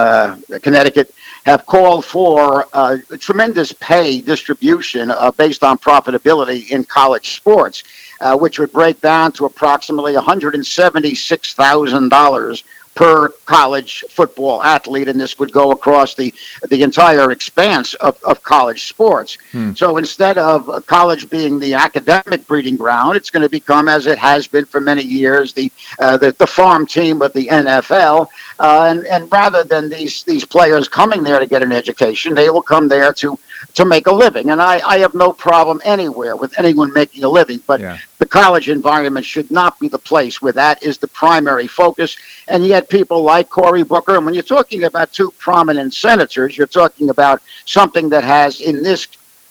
Speaker 4: Connecticut, have called for uh, tremendous pay distribution uh, based on profitability in college sports uh, which would break down to approximately $176,000 per college football athlete, and this would go across the the entire expanse of, of college sports. Hmm. So instead of college being the academic breeding ground, it's going to become, as it has been for many years, the uh, the, the, farm team of the NFL. Uh, and and rather than these these players coming there to get an education, they will come there to to make a living. And I, I have no problem anywhere with anyone making a living, but yeah. the college environment should not be the place where that is the primary focus. And yet, people like Cory Booker, and when you're talking about two prominent senators, you're talking about something that has, in this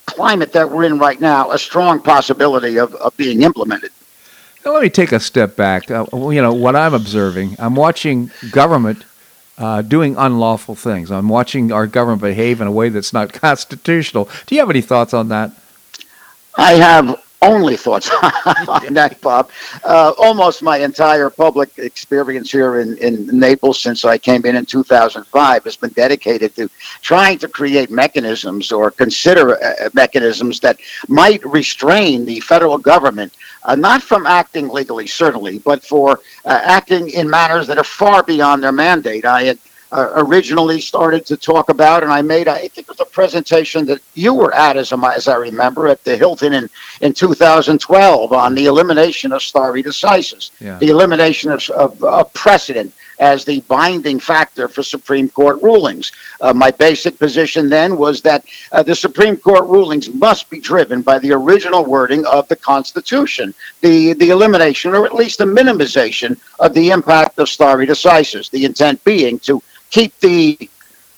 Speaker 4: climate that we're in right now, a strong possibility of, of being implemented.
Speaker 1: Now, let me take a step back. Uh, you know, what I'm observing, I'm watching government uh, doing unlawful things. I'm watching our government behave in a way that's not constitutional. Do you have any thoughts on that?
Speaker 4: I have only thoughts on that, Bob. Uh, almost my entire public experience here in, in Naples since I came in in 2005 has been dedicated to trying to create mechanisms or consider uh, mechanisms that might restrain the federal government uh, not from acting legally, certainly, but for uh, acting in manners that are far beyond their mandate. I had uh, originally started to talk about, and I made, I think it was a presentation that you were at, as, as I remember, at the Hilton in, in 2012 on the elimination of stare decisis, yeah. the elimination of, of, of precedent as the binding factor for Supreme Court rulings. Uh, my basic position then was that uh, the Supreme Court rulings must be driven by the original wording of the Constitution, the, the elimination or at least the minimization of the impact of stare decisis, the intent being to keep the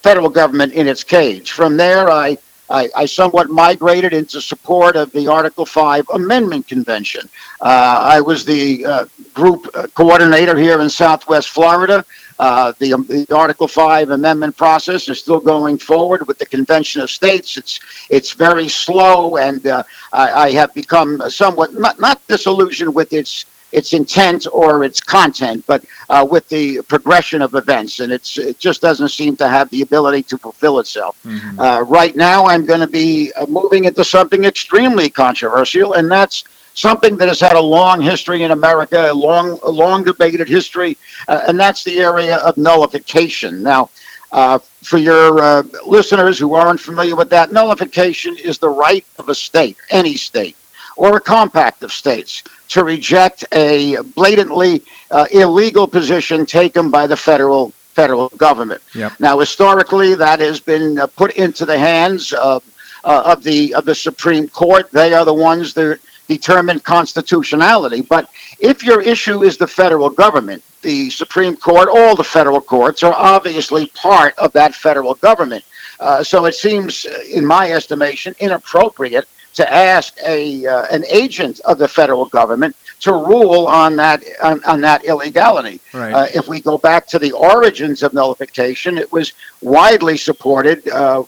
Speaker 4: federal government in its cage. From there, I I, I, somewhat migrated into support of the Article 5 Amendment Convention. Uh, I was the uh, group uh, coordinator here in Southwest Florida. Uh, the, um, the, Article 5 amendment process is still going forward with the Convention of States. It's it's very slow, and uh, I, I, have become somewhat not, not disillusioned with its its intent or its content, but uh, with the progression of events, and it's it just doesn't seem to have the ability to fulfill itself. Mm-hmm. Uh, right now, I'm going to be uh, moving into something extremely controversial, and that's something that has had a long history in America, a long, a long debated history, uh, and that's the area of nullification. Now. Uh, for your uh, listeners who aren't familiar with that, nullification is the right of a state, any state, or a compact of states to reject a blatantly uh, illegal position taken by the federal federal government. Yep. Now, historically, that has been uh, put into the hands of uh, of the of the Supreme Court. They are the ones that determine constitutionality. But if your issue is the federal government, the Supreme Court, all the federal courts are obviously part of that federal government. Uh, so it seems, in my estimation, inappropriate to ask a uh, an agent of the federal government to rule on that on, on that illegality. Right. Uh, if we go back to the origins of nullification, it was widely supported uh,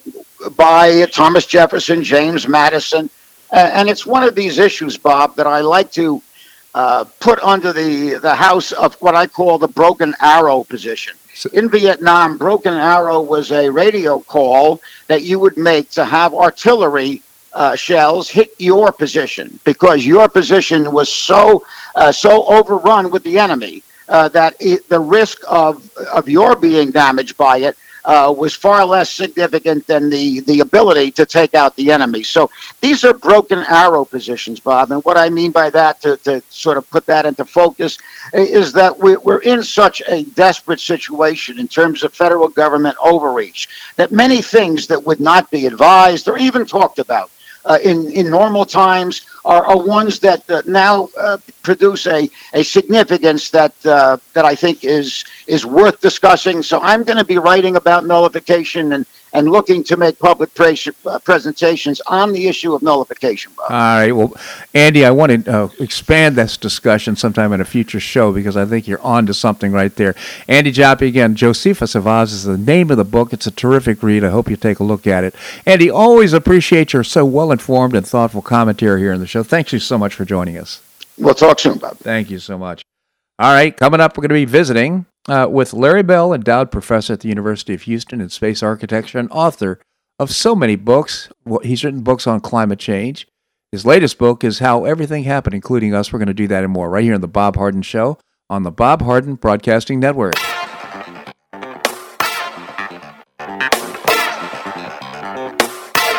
Speaker 4: by Thomas Jefferson, James Madison, and it's one of these issues, Bob, that I like to uh, put under the the house of what I call the broken arrow position. In Vietnam, broken arrow was a radio call that you would make to have artillery uh, shells hit your position because your position was so uh, so overrun with the enemy uh, that it, the risk of of your being damaged by it uh, was far less significant than the, the ability to take out the enemy. So these are broken arrow positions, Bob. And what I mean by that, to, to sort of put that into focus, is that we're, we're in such a desperate situation in terms of federal government overreach that many things that would not be advised or even talked about uh, in in normal times are, are ones that uh, now uh, produce a, a significance that uh, that I think is is worth discussing. So I'm going to be writing about nullification and and looking to make public uh, presentations on the issue of nullification. Bob.
Speaker 1: All right. Well, Andy, I want to uh, expand this discussion sometime in a future show because I think you're on to something right there. Andy Joppa, again, Josephus of Oz is the name of the book. It's a terrific read. I hope you take a look at it. Andy, always appreciate your so well informed and thoughtful commentary here in the show. Thank you so much for joining us.
Speaker 4: We'll talk soon, Bob.
Speaker 1: Thank you so much. All right, coming up, we're going to be visiting uh, with Larry Bell, endowed professor at the University of Houston in space architecture and author of so many books. He's written books on climate change. His latest book is How Everything Happened, including us. We're going to do that and more right here on The Bob Harden Show on the Bob Harden Broadcasting Network.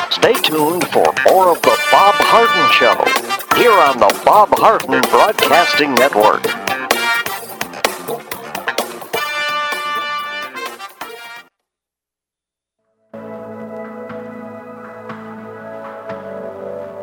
Speaker 2: Stay tuned for more of The Bob Harden Show here on the Bob Harden Broadcasting Network.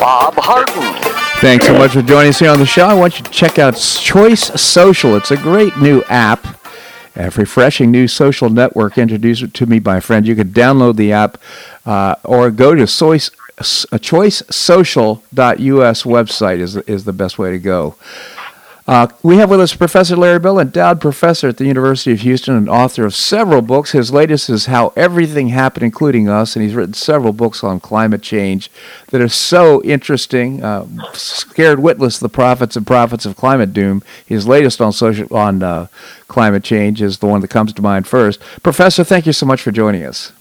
Speaker 2: Bob Harden.
Speaker 1: Thanks so much for joining us here on the show. I want you to check out Choice Social. It's a great new app, a refreshing new social network introduced to me by a friend. You can download the app uh, or go to choice, uh, choicesocial.us website is, is the best way to go. Uh, we have with us Professor Larry Bell, endowed professor at the University of Houston and author of several books. His latest is How Everything Happened, Including Us, and he's written several books on climate change that are so interesting. Uh, Scared Witless, The Prophets and Profits of Climate Doom. His latest on social on uh, climate change is the one that comes to mind first. Professor, thank you so much for joining us.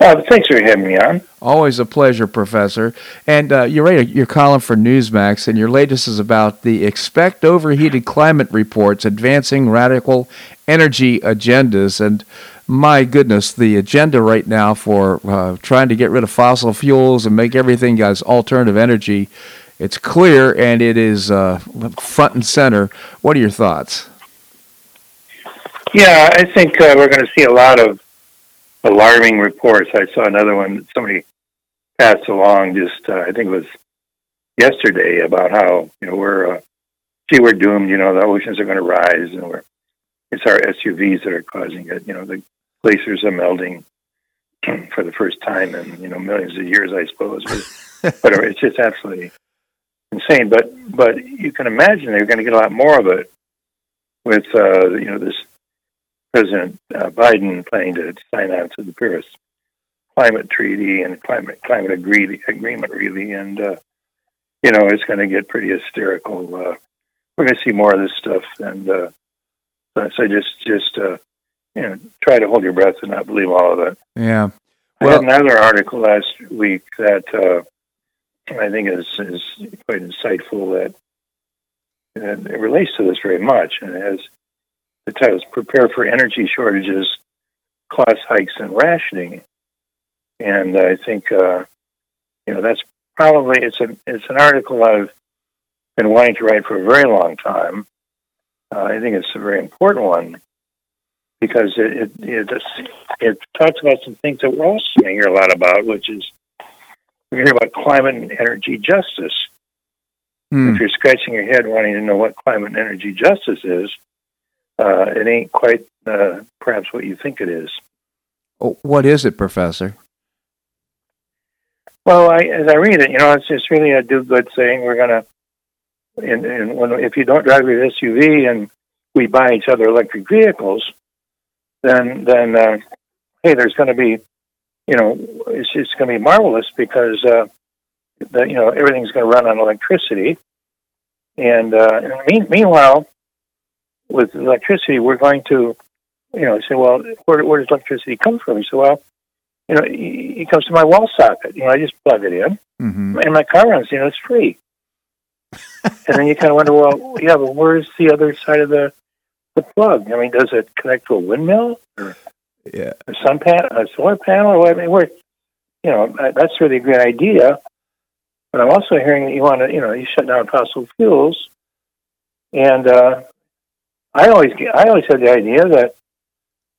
Speaker 6: Uh, thanks for having me on.
Speaker 1: Always a pleasure, Professor. And uh, you write your column for Newsmax, and your latest is about the Expect Overheated Climate Reports Advancing Radical Energy Agendas. And my goodness, the agenda right now for uh, trying to get rid of fossil fuels and make everything as alternative energy, it's clear and it is uh, front and center. What are your thoughts?
Speaker 6: Yeah, I think uh, we're going to see a lot of alarming reports. I saw another one that somebody passed along just uh, I think it was yesterday about how you know we're uh, see we're doomed. You know the oceans are going to rise, and we're it's our SUVs that are causing it. You know the glaciers are melting for the first time in you know millions of years, I suppose. But, but it's just absolutely insane. But but you can imagine they're going to get a lot more of it with uh, you know this President uh, Biden planning to sign on to the Paris Climate Treaty and climate climate agree, agreement, really, and uh, you know it's going to get pretty hysterical. Uh, we're going to see more of this stuff, and uh, so just just uh, you know try to hold your breath and not believe all of it.
Speaker 1: Yeah.
Speaker 6: Well, I had another article last week that uh, I think is is quite insightful that and it relates to this very much, and it has the title is Prepare for Energy Shortages, Cost Hikes, and Rationing. And I think, uh, you know, that's probably, it's, a, it's an article I've been wanting to write for a very long time. Uh, I think it's a very important one because it, it, it, it talks about some things that we're also going to hear a lot about, which is we hear about climate and energy justice. Mm. If you're scratching your head wanting to know what climate and energy justice is, uh, it ain't quite uh, perhaps what you think it is.
Speaker 1: Oh, what is it, Professor?
Speaker 6: Well, I, as I read it, you know, it's just really a do-good thing. We're gonna, and, and when if you don't drive your SUV and we buy each other electric vehicles, then then uh, hey, there's going to be, you know, it's it's going to be marvelous because uh, the, you know everything's going to run on electricity, and, uh, and mean, meanwhile, with electricity, we're going to, you know, say, well, where, where does electricity come from? You say, well, you know, it comes to my wall socket. You know, I just plug it in, mm-hmm. and my car runs. You know, it's free. and then you kind of wonder, well, yeah, but where's the other side of the the plug? I mean, does it connect to a windmill or
Speaker 1: yeah.
Speaker 6: a sun panel, a solar panel, or what? I mean, where, you know, that's really a great idea. But I'm also hearing that you want to, you know, you shut down fossil fuels, and uh, I always I always had the idea that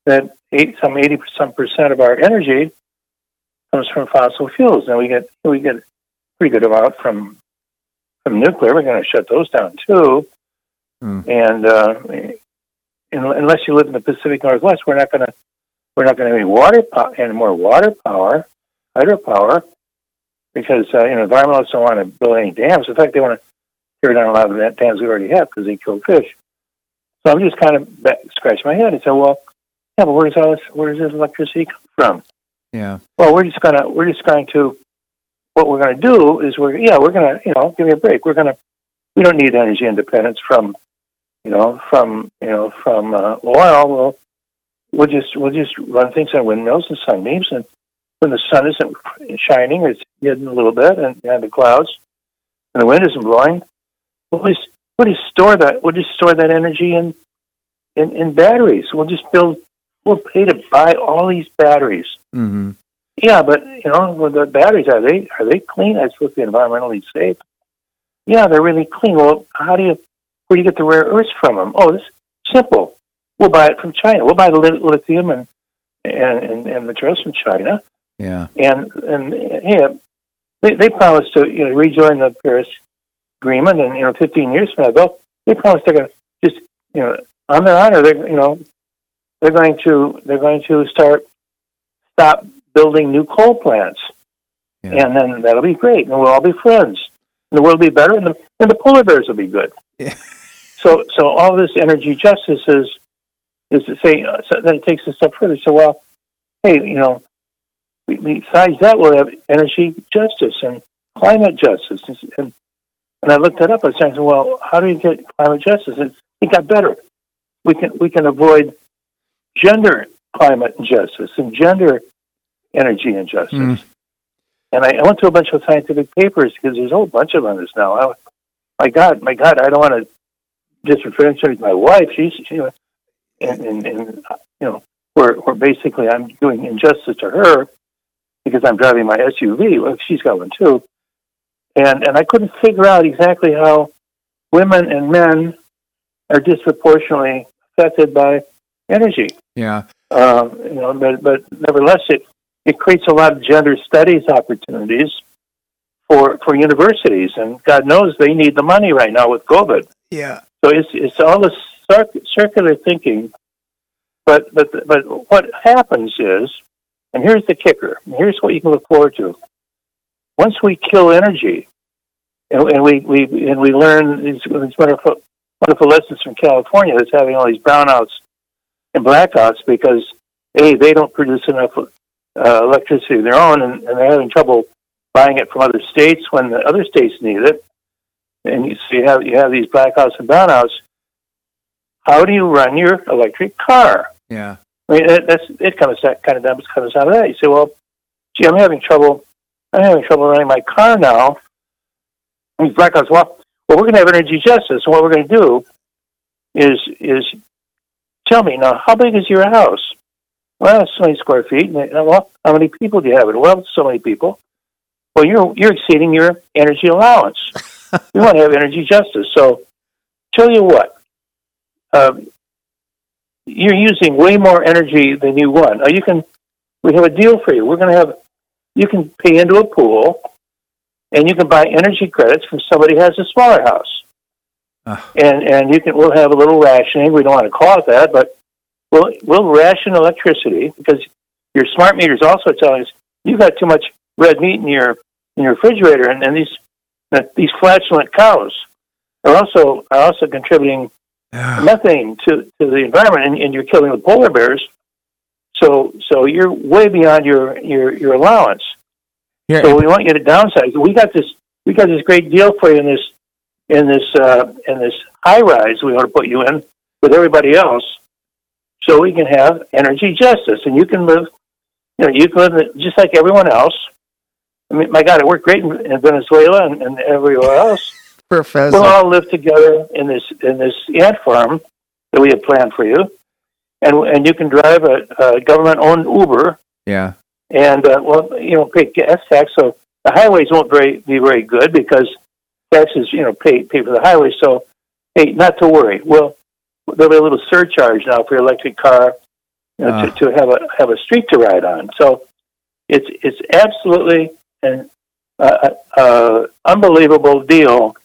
Speaker 6: that eight, some eighty some percent of our energy comes from fossil fuels, and we get we get a pretty good amount from from nuclear. We're going to shut those down too, mm. and uh, unless you live in the Pacific Northwest, we're not going to we're not going to have any water po- any more water power, hydropower. because uh, you know environmentalists don't want to build any dams. In fact, they want to tear down a lot of the dams we already have because they kill fish. So I'm just kind of back, scratching my head and say, well, yeah, but where does all this where does this electricity come from?
Speaker 1: Yeah.
Speaker 6: Well, we're just gonna we're just going to what we're going to do is we're yeah we're going to you know give me a break. We're going to we don't need energy independence from you know from you know from uh, oil. We'll we'll just we'll just run things on windmills and sunbeams, and when the sun isn't shining, it's hidden a little bit, and behind the clouds, and the wind isn't blowing. We'll just we'll just store that we'll just store that energy in in, in batteries. We'll just build. We'll pay to buy all these batteries.
Speaker 1: Mm-hmm.
Speaker 6: Yeah, but you know, with the batteries are they are they clean? Are they supposed to be environmentally safe? Yeah, they're really clean. Well, how do you where do you get the rare earths from them? Oh, it's simple. We'll buy it from China. We'll buy the lithium and and and, and materials from China.
Speaker 1: Yeah.
Speaker 6: And and yeah, they they promised to you know rejoin the Paris Agreement, and you know, 15 years from now, they promised they're going to just you know on their honor, they're you know they're going to they're going to start stop building new coal plants,
Speaker 1: Yeah.
Speaker 6: and then that'll be great, and we'll all be friends, and the world will be better, and the and the polar bears will be good.
Speaker 1: Yeah.
Speaker 6: So so all this energy justice is is to say uh, so then it takes a step further. So well, hey, you know, besides that, we'll have energy justice and climate justice, and and I looked that up. I was saying, well, how do you get climate justice? And it got better. We can we can avoid gender climate injustice and gender energy injustice.
Speaker 1: Mm.
Speaker 6: And I, I went to a bunch of scientific papers because there's a whole bunch of them on this now. I, my God, my God, I don't want to disrespect my wife. She's, you know, and, and, and you know, where, where basically I'm doing injustice to her because I'm driving my SUV. Well, she's got one too. And, and I couldn't figure out exactly how women and men are disproportionately affected by energy.
Speaker 1: Yeah.
Speaker 6: Um, you know, but, but nevertheless, it, it creates a lot of gender studies opportunities for for universities, and God knows they need the money right now with COVID.
Speaker 1: Yeah.
Speaker 6: So it's it's all this circ- circular thinking. But but but what happens is, and here's the kicker. Here's what you can look forward to. Once we kill energy, and, and we, we and we learn these, these wonderful wonderful lessons from California that's having all these brownouts and blackouts because a they don't produce enough uh, electricity of their own, and, and they're having trouble buying it from other states when the other states need it. And you, so you have you have these blackouts and brownouts. How do you run your electric car?
Speaker 1: Yeah.
Speaker 6: I mean, that, that's it. Kind of kind of comes comes out of that. You say, well, gee, I'm having trouble. I'm having trouble running my car now. And these blackouts. Well, well, we're going to have energy justice. What we're going to do is is tell me now, how big is your house? Well, it's so many square feet. And, they- well, how many people do you have? it? Well, so many people. Well, you're you're exceeding your energy allowance. we want to have energy justice. So, tell you what, um, you're using way more energy than you want. Now, you can. We have a deal for you. We're going to have. You can pay into a pool, and you can buy energy credits from somebody who has a smaller house
Speaker 1: Ah.
Speaker 6: and and you can we'll have a little rationing. We don't want to call it that, but we'll we'll ration electricity because your smart meter is also telling us you've got too much red meat in your in your refrigerator, and, and these these flatulent cows are also are also contributing methane to, to the environment, and, and you're killing the polar bears. So so you're way beyond your your your allowance.
Speaker 1: Here,
Speaker 6: So we want you to downsize. We got this. We got this great deal for you in this in this uh, in this high rise. We want to put you in with everybody else, so we can have energy justice, and you can live. You know, you can live just like everyone else. I mean, my God, it worked great in, in Venezuela and, and everywhere else.
Speaker 1: Professor.
Speaker 6: We'll all live together in this in this ant farm that we have planned for you, and and you can drive a, a government-owned Uber
Speaker 1: yeah.
Speaker 6: and uh, well, you know, pay gas tax. So the highways won't very be very good because taxes, you know, pay pay for the highways. So hey, not to worry. Well, there'll be a little surcharge now for your electric car you know,
Speaker 1: Ah.
Speaker 6: to, to have a have a street to ride on. So it's it's absolutely an uh, uh, unbelievable deal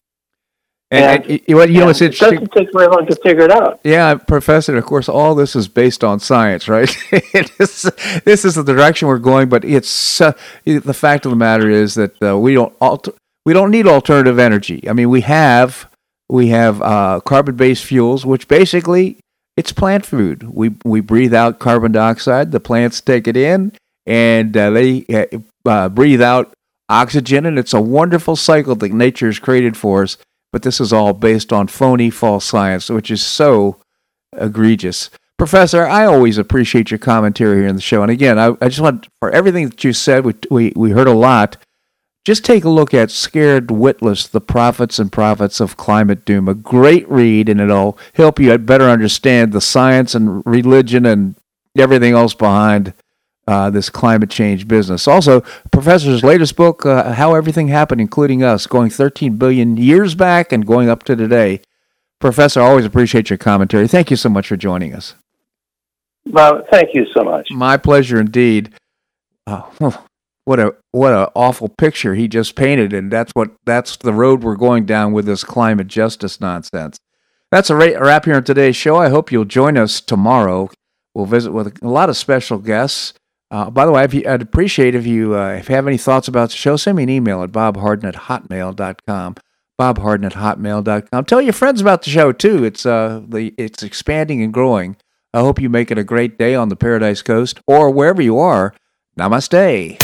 Speaker 1: And, and, and you, you know, it's interesting.
Speaker 6: It doesn't take very long to figure it out.
Speaker 1: Yeah, Professor. Of course, all this is based on science, right? this, this is the direction we're going. But it's uh, the fact of the matter is that uh, we don't alter, we don't need alternative energy. I mean, we have we have uh, carbon-based fuels, which basically it's plant food. We we breathe out carbon dioxide. The plants take it in, and uh, they uh, breathe out oxygen, and it's a wonderful cycle that nature has created for us but this is all based on phony false science, which is so egregious. Professor, I always appreciate your commentary here in the show. And again, I, I just want, for everything that you said, we, we, we heard a lot. Just take a look at Scared Witless, The Prophets and Profits of Climate Doom. A great read, and it'll help you better understand the science and religion and everything else behind uh, this climate change business. Also, Professor's latest book, uh, How Everything Happened, including us, going 13 billion years back and going up to today. Professor, I always appreciate your commentary. Thank you so much for joining us.
Speaker 6: Well, thank you so much.
Speaker 1: My pleasure indeed. Uh, what a what a awful picture he just painted, and that's what that's the road we're going down with this climate justice nonsense. That's a wrap here on today's show. I hope you'll join us tomorrow. We'll visit with a lot of special guests. Uh, by the way, you, I'd appreciate if you uh, if you have any thoughts about the show, send me an email at bobharden at hotmail.com. Bobharden at hotmail.com. Tell your friends about the show too. It's uh the it's expanding and growing. I hope you make it a great day on the Paradise Coast or wherever you are. Namaste.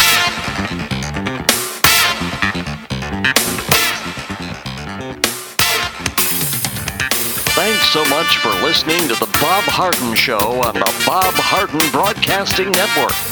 Speaker 2: Thanks so much for listening to The Bob Harden Show on the Bob Harden Broadcasting Network.